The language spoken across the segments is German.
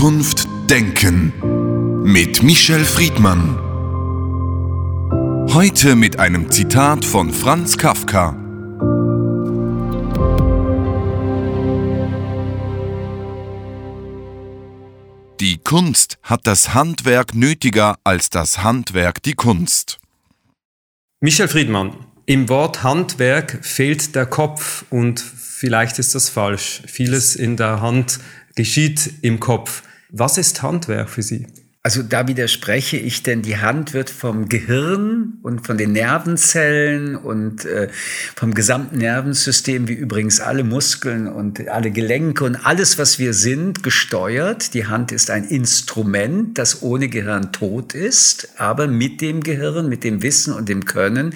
Zukunft denken mit Michel Friedmann. Heute mit einem Zitat von Franz Kafka. Die Kunst hat das Handwerk nötiger als das Handwerk die Kunst. Michel Friedmann, im Wort Handwerk fehlt der Kopf und vielleicht ist das falsch. Vieles in der Hand geschieht im Kopf. Was ist Handwerk für Sie? Also da widerspreche ich, denn die Hand wird vom Gehirn und von den Nervenzellen und äh, vom gesamten Nervensystem, wie übrigens alle Muskeln und alle Gelenke und alles, was wir sind, gesteuert. Die Hand ist ein Instrument, das ohne Gehirn tot ist, aber mit dem Gehirn, mit dem Wissen und dem Können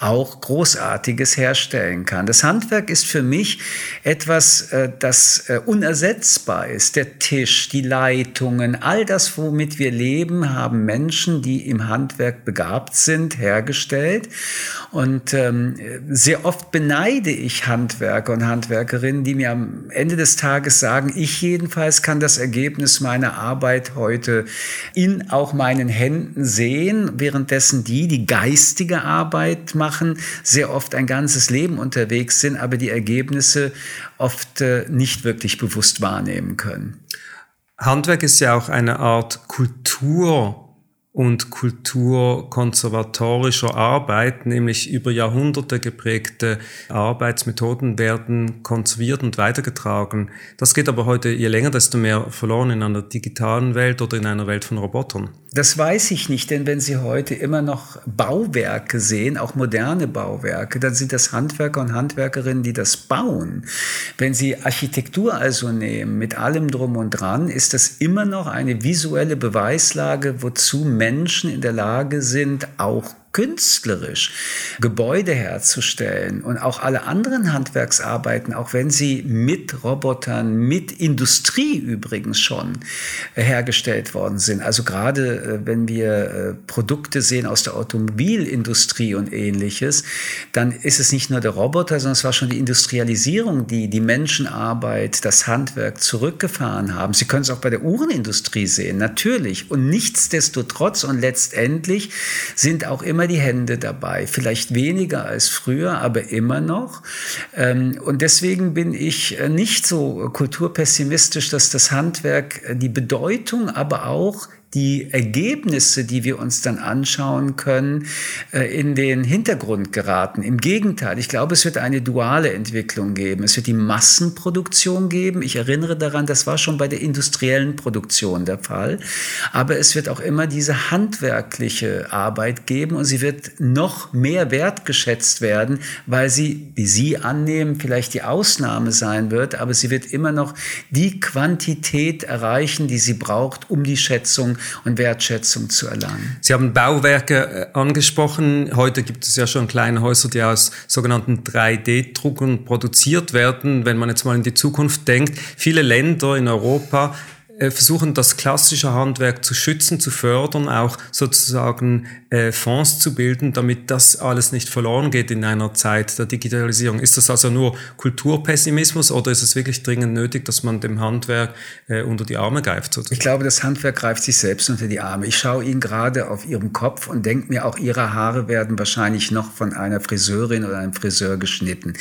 auch Großartiges herstellen kann. Das Handwerk ist für mich etwas, äh, das äh, unersetzbar ist. Der Tisch, die Leitungen, all das, womit wir wir leben, haben Menschen, die im Handwerk begabt sind, hergestellt. Und ähm, sehr oft beneide ich Handwerker und Handwerkerinnen, die mir am Ende des Tages sagen, ich jedenfalls kann das Ergebnis meiner Arbeit heute in auch meinen Händen sehen, währenddessen die, die geistige Arbeit machen, sehr oft ein ganzes Leben unterwegs sind, aber die Ergebnisse oft äh, nicht wirklich bewusst wahrnehmen können. Handwerk ist ja auch eine Art Kultur und kulturkonservatorischer Arbeit, nämlich über Jahrhunderte geprägte Arbeitsmethoden werden konserviert und weitergetragen. Das geht aber heute je länger, desto mehr verloren in einer digitalen Welt oder in einer Welt von Robotern. Das weiß ich nicht, denn wenn Sie heute immer noch Bauwerke sehen, auch moderne Bauwerke, dann sind das Handwerker und Handwerkerinnen, die das bauen. Wenn Sie Architektur also nehmen, mit allem drum und dran, ist das immer noch eine visuelle Beweislage, wozu Menschen in der Lage sind, auch künstlerisch Gebäude herzustellen und auch alle anderen Handwerksarbeiten, auch wenn sie mit Robotern, mit Industrie übrigens schon äh, hergestellt worden sind. Also gerade äh, wenn wir äh, Produkte sehen aus der Automobilindustrie und ähnliches, dann ist es nicht nur der Roboter, sondern es war schon die Industrialisierung, die die Menschenarbeit, das Handwerk zurückgefahren haben. Sie können es auch bei der Uhrenindustrie sehen, natürlich. Und nichtsdestotrotz und letztendlich sind auch immer immer die Hände dabei. Vielleicht weniger als früher, aber immer noch. Ähm, und deswegen bin ich äh, nicht so kulturpessimistisch, dass das Handwerk äh, die Bedeutung, aber auch die Ergebnisse, die wir uns dann anschauen können, äh, in den Hintergrund geraten. Im Gegenteil, ich glaube, es wird eine duale Entwicklung geben. Es wird die Massenproduktion geben. Ich erinnere daran, das war schon bei der industriellen Produktion der Fall. Aber es wird auch immer diese handwerkliche Arbeit geben und sie wird noch mehr wertgeschätzt werden, weil sie, wie Sie annehmen, vielleicht die Ausnahme sein wird, aber sie wird immer noch die Quantität erreichen, die sie braucht, um die Schätzung und Wertschätzung zu erlangen. Sie haben Bauwerke äh, angesprochen. Heute gibt es ja schon kleine Häuser, die aus sogenannten 3D-Drucken produziert werden. Wenn man jetzt mal in die Zukunft denkt, viele Länder in Europa versuchen, das klassische Handwerk zu schützen, zu fördern, auch sozusagen äh, Fonds zu bilden, damit das alles nicht verloren geht in einer Zeit der Digitalisierung. Ist das also nur Kulturpessimismus oder ist es wirklich dringend nötig, dass man dem Handwerk äh, unter die Arme greift? Sozusagen? Ich glaube, das Handwerk greift sich selbst unter die Arme. Ich schaue Ihnen gerade auf Ihrem Kopf und denke mir, auch Ihre Haare werden wahrscheinlich noch von einer Friseurin oder einem Friseur geschnitten.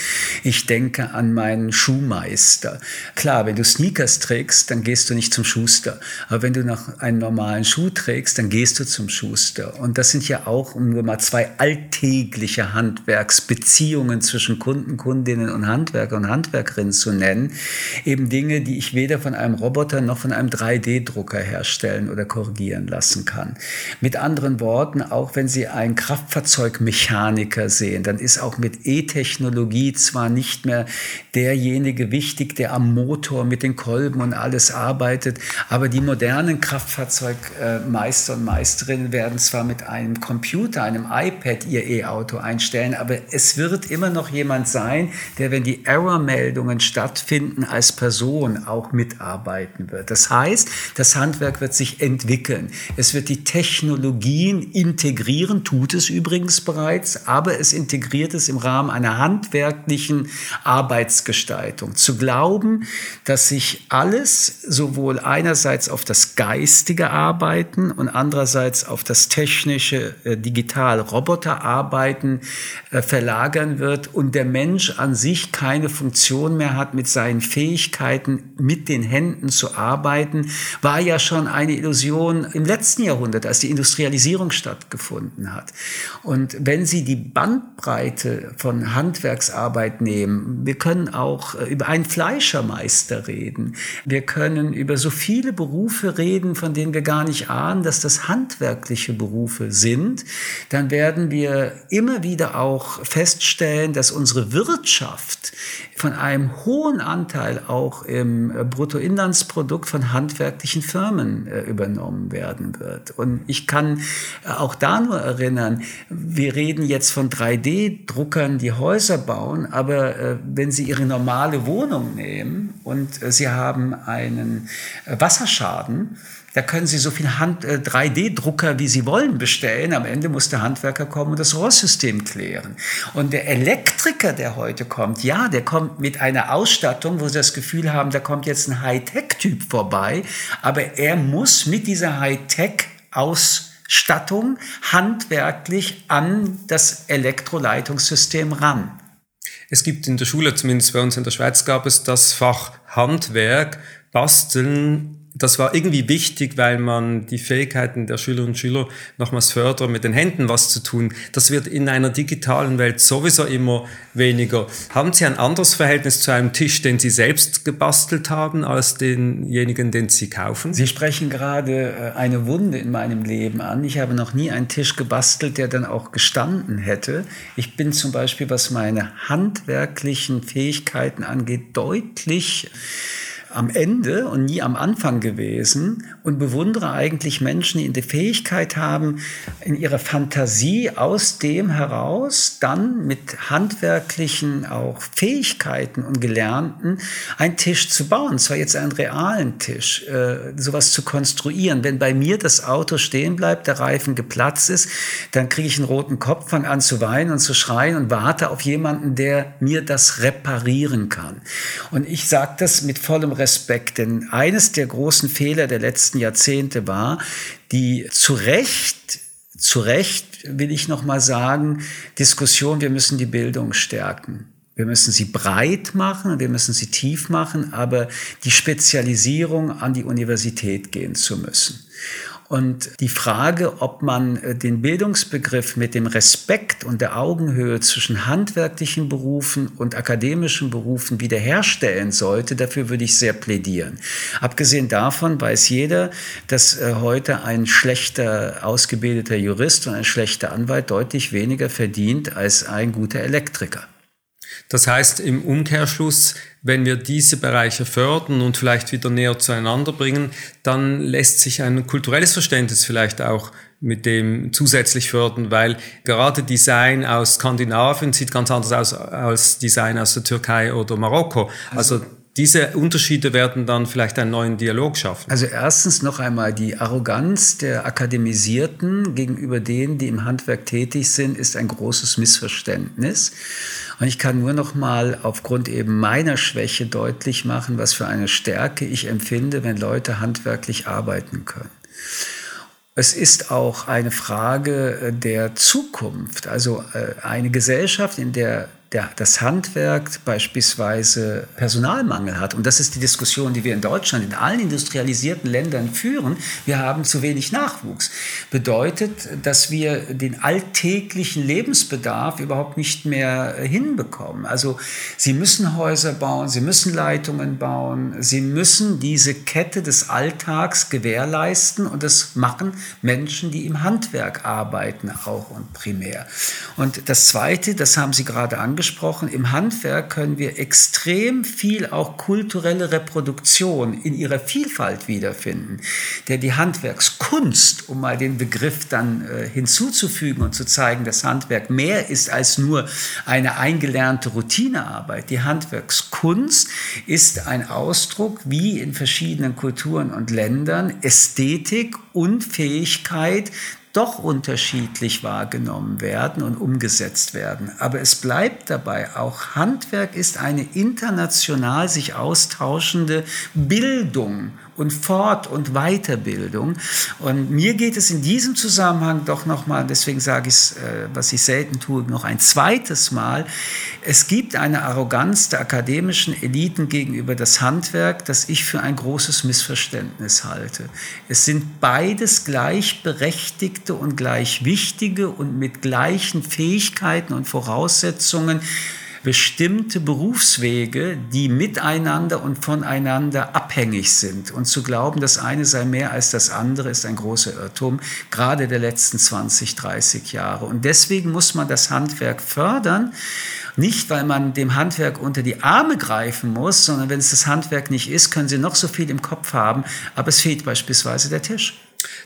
Ich denke an meinen Schuhmeister. Klar, wenn du Sneakers trägst, dann gehst du nicht zum zum Schuster. Aber wenn du noch einen normalen Schuh trägst, dann gehst du zum Schuster. Und das sind ja auch, um nur mal zwei alltägliche Handwerksbeziehungen zwischen Kunden, Kundinnen und Handwerker und Handwerkerinnen zu nennen, eben Dinge, die ich weder von einem Roboter noch von einem 3D-Drucker herstellen oder korrigieren lassen kann. Mit anderen Worten, auch wenn Sie einen Kraftfahrzeugmechaniker sehen, dann ist auch mit E-Technologie zwar nicht mehr derjenige wichtig, der am Motor mit den Kolben und alles arbeitet, arbeitet. Aber die modernen Kraftfahrzeugmeister und Meisterinnen werden zwar mit einem Computer, einem iPad ihr E-Auto einstellen, aber es wird immer noch jemand sein, der, wenn die Error-Meldungen stattfinden, als Person auch mitarbeiten wird. Das heißt, das Handwerk wird sich entwickeln. Es wird die Technologien integrieren, tut es übrigens bereits, aber es integriert es im Rahmen einer handwerklichen Arbeitsgestaltung. Zu glauben, dass sich alles sowohl einerseits auf das Geistige arbeiten und andererseits auf das technische, äh, digital Roboterarbeiten äh, verlagern wird und der Mensch an sich keine Funktion mehr hat, mit seinen Fähigkeiten mit den Händen zu arbeiten, war ja schon eine Illusion im letzten Jahrhundert, als die Industrialisierung stattgefunden hat. Und wenn Sie die Bandbreite von Handwerksarbeit nehmen, wir können auch äh, über einen Fleischermeister reden. Wir können über so viele Berufe reden, von denen wir gar nicht ahnen, dass das handwerkliche Berufe sind. Dann werden wir immer wieder auch feststellen, dass unsere Wirtschaft von einem hohen Anteil auch im äh, Bruttoinlandsprodukt von handwerklichen Firmen äh, übernommen werden wird. Und ich kann auch da nur erinnern, wir reden jetzt von 3D-Druckern, die Häuser bauen, aber wenn Sie Ihre normale Wohnung nehmen und Sie haben einen äh, Wasserschaden, da können Sie so viel Hand, äh, 3D-Drucker, wie Sie wollen, bestellen. Am Ende muss der Handwerker kommen und das Rohrsystem klären. Und der Elektriker, der heute kommt, ja, der kommt mit einer Ausstattung, wo Sie das Gefühl haben, da kommt jetzt ein Hightech-Typ vorbei. Aber er muss mit dieser Hightech-Ausstattung handwerklich an das Elektroleitungssystem ran. Es gibt in der Schule, zumindest bei uns in der Schweiz, gab es das Fach Handwerk, Basteln, das war irgendwie wichtig, weil man die Fähigkeiten der Schülerinnen und Schüler nochmals fördert, mit den Händen was zu tun. Das wird in einer digitalen Welt sowieso immer weniger. Haben Sie ein anderes Verhältnis zu einem Tisch, den Sie selbst gebastelt haben, als denjenigen, den Sie kaufen? Sie sprechen gerade äh, eine Wunde in meinem Leben an. Ich habe noch nie einen Tisch gebastelt, der dann auch gestanden hätte. Ich bin zum Beispiel, was meine handwerklichen Fähigkeiten angeht, deutlich am Ende und nie am Anfang gewesen und bewundere eigentlich Menschen, die die Fähigkeit haben, in ihrer Fantasie aus dem heraus dann mit handwerklichen auch Fähigkeiten und Gelernten einen Tisch zu bauen, zwar jetzt einen realen Tisch, äh, sowas zu konstruieren. Wenn bei mir das Auto stehen bleibt, der Reifen geplatzt ist, dann kriege ich einen roten Kopf, fange an zu weinen und zu schreien und warte auf jemanden, der mir das reparieren kann. Und ich sage das mit vollem Respekt Respekt, denn eines der großen Fehler der letzten Jahrzehnte war, die zu Recht zu Recht will ich noch mal sagen, Diskussion, wir müssen die Bildung stärken. Wir müssen sie breit machen, wir müssen sie tief machen, aber die Spezialisierung an die Universität gehen zu müssen. Und die Frage, ob man äh, den Bildungsbegriff mit dem Respekt und der Augenhöhe zwischen handwerklichen Berufen und akademischen Berufen wiederherstellen sollte, dafür würde ich sehr plädieren. Abgesehen davon weiß jeder, dass äh, heute ein schlechter ausgebildeter Jurist und ein schlechter Anwalt deutlich weniger verdient als ein guter Elektriker. Das heißt im Umkehrschluss, wenn wir diese Bereiche fördern und vielleicht wieder näher zueinander bringen, dann lässt sich ein kulturelles Verständnis vielleicht auch mit dem zusätzlich fördern, weil gerade Design aus Skandinavien sieht ganz anders aus als Design aus der Türkei oder Marokko. Also, also diese Unterschiede werden dann vielleicht einen neuen Dialog schaffen. Also erstens noch einmal die Arroganz der Akademisierten gegenüber denen, die im Handwerk tätig sind, ist ein großes Missverständnis. Und ich kann nur noch mal aufgrund eben meiner Schwäche deutlich machen, was für eine Stärke ich empfinde, wenn Leute handwerklich arbeiten können. Es ist auch eine Frage der Zukunft, also äh, eine Gesellschaft, in der der, das Handwerk beispielsweise Personalmangel hat. Und das ist die Diskussion, die wir in Deutschland, in allen industrialisierten Ländern führen. Wir haben zu wenig Nachwuchs. Bedeutet, dass wir den alltäglichen Lebensbedarf überhaupt nicht mehr hinbekommen. Also Sie müssen Häuser bauen, Sie müssen Leitungen bauen, Sie müssen diese Kette des Alltags gewährleisten. Und das machen Menschen, die im Handwerk arbeiten, auch und primär. Und das Zweite, das haben Sie gerade angesprochen, angesprochen, im Handwerk können wir extrem viel auch kulturelle Reproduktion in ihrer Vielfalt wiederfinden. Der die Handwerkskunst, um mal den Begriff dann äh, hinzuzufügen und zu zeigen, dass Handwerk mehr ist als nur eine eingelernte Routinearbeit. Die Handwerkskunst ist ein Ausdruck, wie in verschiedenen Kulturen und Ländern Ästhetik und Fähigkeit doch unterschiedlich wahrgenommen werden und umgesetzt werden. Aber es bleibt dabei, auch Handwerk ist eine international sich austauschende Bildung und Fort- und Weiterbildung. Und mir geht es in diesem Zusammenhang doch nochmal, deswegen sage ich es, äh, was ich selten tue, noch ein zweites Mal. Es gibt eine Arroganz der akademischen Eliten gegenüber das Handwerk, das ich für ein großes Missverständnis halte. Es sind beides gleichberechtigte und gleich wichtige und mit gleichen Fähigkeiten und Voraussetzungen bestimmte Berufswege, die miteinander und voneinander abhängig sind. Und zu glauben, das eine sei mehr als das andere, ist ein großer Irrtum, gerade der letzten 20, 30 Jahre. Und deswegen muss man das Handwerk fördern. Nicht, weil man dem Handwerk unter die Arme greifen muss, sondern wenn es das Handwerk nicht ist, können Sie noch so viel im Kopf haben, aber es fehlt beispielsweise der Tisch.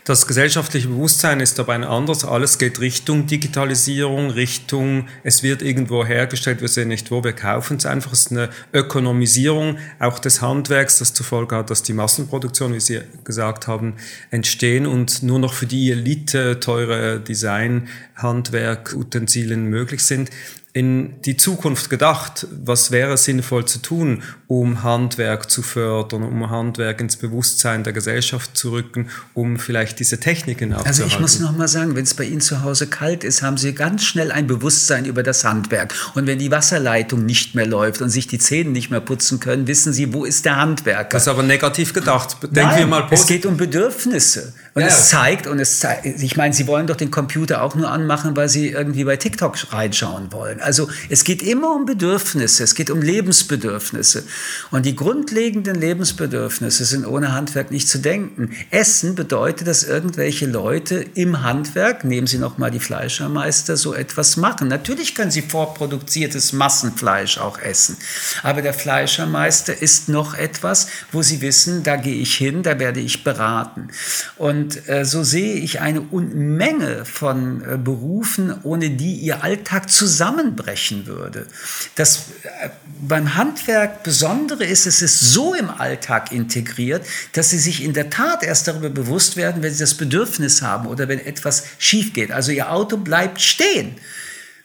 Das gesellschaftliche Bewusstsein ist dabei ein anderes. Alles geht Richtung Digitalisierung, Richtung, es wird irgendwo hergestellt, wir sehen nicht wo, wir kaufen es einfach. Es ist eine Ökonomisierung auch des Handwerks, das zur Folge hat, dass die Massenproduktion, wie Sie gesagt haben, entstehen und nur noch für die Elite teure Design, Handwerk, Utensilien möglich sind in die Zukunft gedacht, was wäre sinnvoll zu tun, um Handwerk zu fördern, um Handwerk ins Bewusstsein der Gesellschaft zu rücken, um vielleicht diese Techniken aufzuhalten? Also ich muss noch mal sagen, wenn es bei Ihnen zu Hause kalt ist, haben Sie ganz schnell ein Bewusstsein über das Handwerk. Und wenn die Wasserleitung nicht mehr läuft und sich die Zähne nicht mehr putzen können, wissen Sie, wo ist der Handwerker? Das ist aber negativ gedacht. Denken Nein, wir mal Es geht um Bedürfnisse. Und ja. es zeigt, und es zeigt, ich meine, Sie wollen doch den Computer auch nur anmachen, weil Sie irgendwie bei TikTok reinschauen wollen. Also es geht immer um Bedürfnisse, es geht um Lebensbedürfnisse. Und die grundlegenden Lebensbedürfnisse sind ohne Handwerk nicht zu denken. Essen bedeutet, dass irgendwelche Leute im Handwerk, nehmen Sie noch mal die Fleischermeister, so etwas machen. Natürlich können Sie vorproduziertes Massenfleisch auch essen. Aber der Fleischermeister ist noch etwas, wo Sie wissen, da gehe ich hin, da werde ich beraten. Und äh, so sehe ich eine Unmenge von äh, Berufen, ohne die Ihr Alltag zusammenbrechen würde. Das äh, beim Handwerk Besondere ist, es ist so im Alltag integriert, dass sie sich in der Tat erst darüber bewusst werden, wenn sie das Bedürfnis haben oder wenn etwas schief geht. Also ihr Auto bleibt stehen.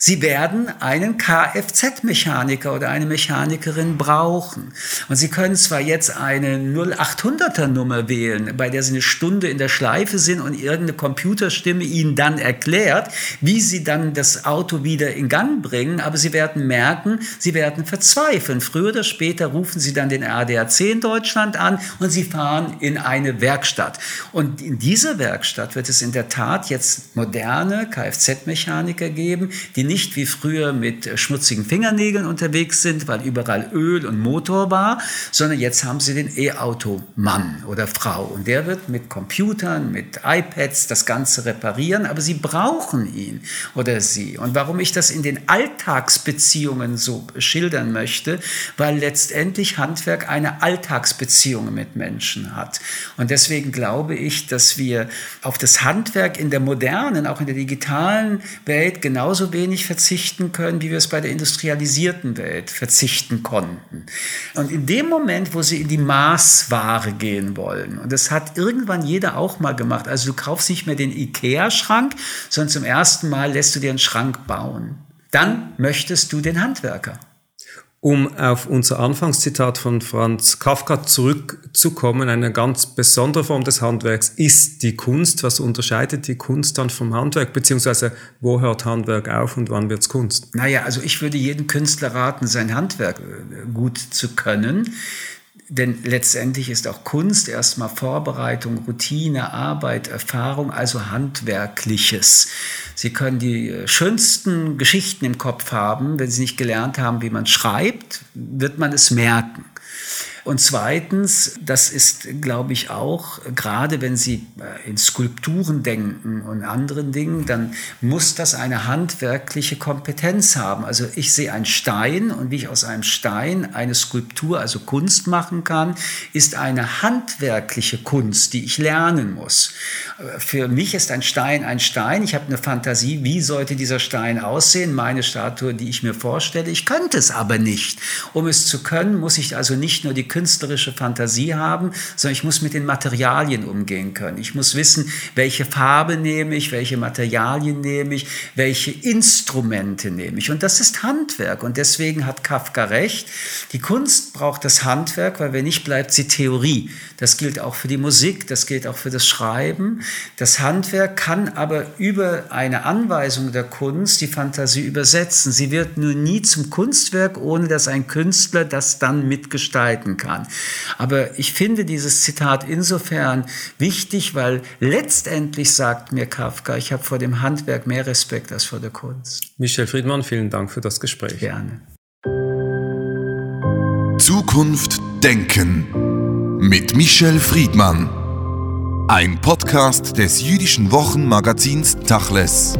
Sie werden einen Kfz-Mechaniker oder eine Mechanikerin brauchen. Und Sie können zwar jetzt eine 0800er Nummer wählen, bei der Sie eine Stunde in der Schleife sind und irgendeine Computerstimme Ihnen dann erklärt, wie Sie dann das Auto wieder in Gang bringen, aber Sie werden merken, Sie werden verzweifeln. Früher oder später rufen Sie dann den ADAC in Deutschland an und Sie fahren in eine Werkstatt. Und in dieser Werkstatt wird es in der Tat jetzt moderne Kfz-Mechaniker geben, die nicht wie früher mit schmutzigen Fingernägeln unterwegs sind, weil überall Öl und Motor war, sondern jetzt haben sie den E-Auto-Mann oder Frau und der wird mit Computern, mit iPads das Ganze reparieren, aber sie brauchen ihn oder sie. Und warum ich das in den Alltagsbeziehungen so schildern möchte, weil letztendlich Handwerk eine Alltagsbeziehung mit Menschen hat. Und deswegen glaube ich, dass wir auf das Handwerk in der modernen, auch in der digitalen Welt genauso wenig nicht verzichten können, wie wir es bei der industrialisierten Welt verzichten konnten. Und in dem Moment, wo sie in die Maßware gehen wollen, und das hat irgendwann jeder auch mal gemacht, also du kaufst nicht mehr den IKEA-Schrank, sondern zum ersten Mal lässt du dir einen Schrank bauen, dann möchtest du den Handwerker. Um auf unser Anfangszitat von Franz Kafka zurückzukommen, eine ganz besondere Form des Handwerks ist die Kunst. Was unterscheidet die Kunst dann vom Handwerk? Beziehungsweise wo hört Handwerk auf und wann wird's Kunst? Naja, also ich würde jedem Künstler raten, sein Handwerk äh, gut zu können. Denn letztendlich ist auch Kunst erstmal Vorbereitung, Routine, Arbeit, Erfahrung, also Handwerkliches. Sie können die schönsten Geschichten im Kopf haben, wenn Sie nicht gelernt haben, wie man schreibt, wird man es merken. Und zweitens, das ist, glaube ich, auch, gerade wenn Sie äh, in Skulpturen denken und anderen Dingen, dann muss das eine handwerkliche Kompetenz haben. Also ich sehe einen Stein und wie ich aus einem Stein eine Skulptur, also Kunst machen kann, ist eine handwerkliche Kunst, die ich lernen muss. Für mich ist ein Stein ein Stein. Ich habe eine Fantasie, wie sollte dieser Stein aussehen, meine Statue, die ich mir vorstelle. Ich könnte es aber nicht. Um es zu können, muss ich also nicht nur die künstlerische Fantasie haben, sondern ich muss mit den Materialien umgehen können. Ich muss wissen, welche Farbe nehme ich, welche Materialien nehme ich, welche Instrumente nehme ich. Und das ist Handwerk. Und deswegen hat Kafka recht. Die Kunst braucht das Handwerk, weil wenn nicht, bleibt sie Theorie. Das gilt auch für die Musik, das gilt auch für das Schreiben. Das Handwerk kann aber über eine Anweisung der Kunst die Fantasie übersetzen. Sie wird nur nie zum Kunstwerk, ohne dass ein Künstler das dann mitgestalten kann. Aber ich finde dieses Zitat insofern wichtig, weil letztendlich sagt mir Kafka, ich habe vor dem Handwerk mehr Respekt als vor der Kunst. Michel Friedmann, vielen Dank für das Gespräch. Gerne. Zukunft Denken mit Michel Friedmann. Ein Podcast des jüdischen Wochenmagazins Tachles.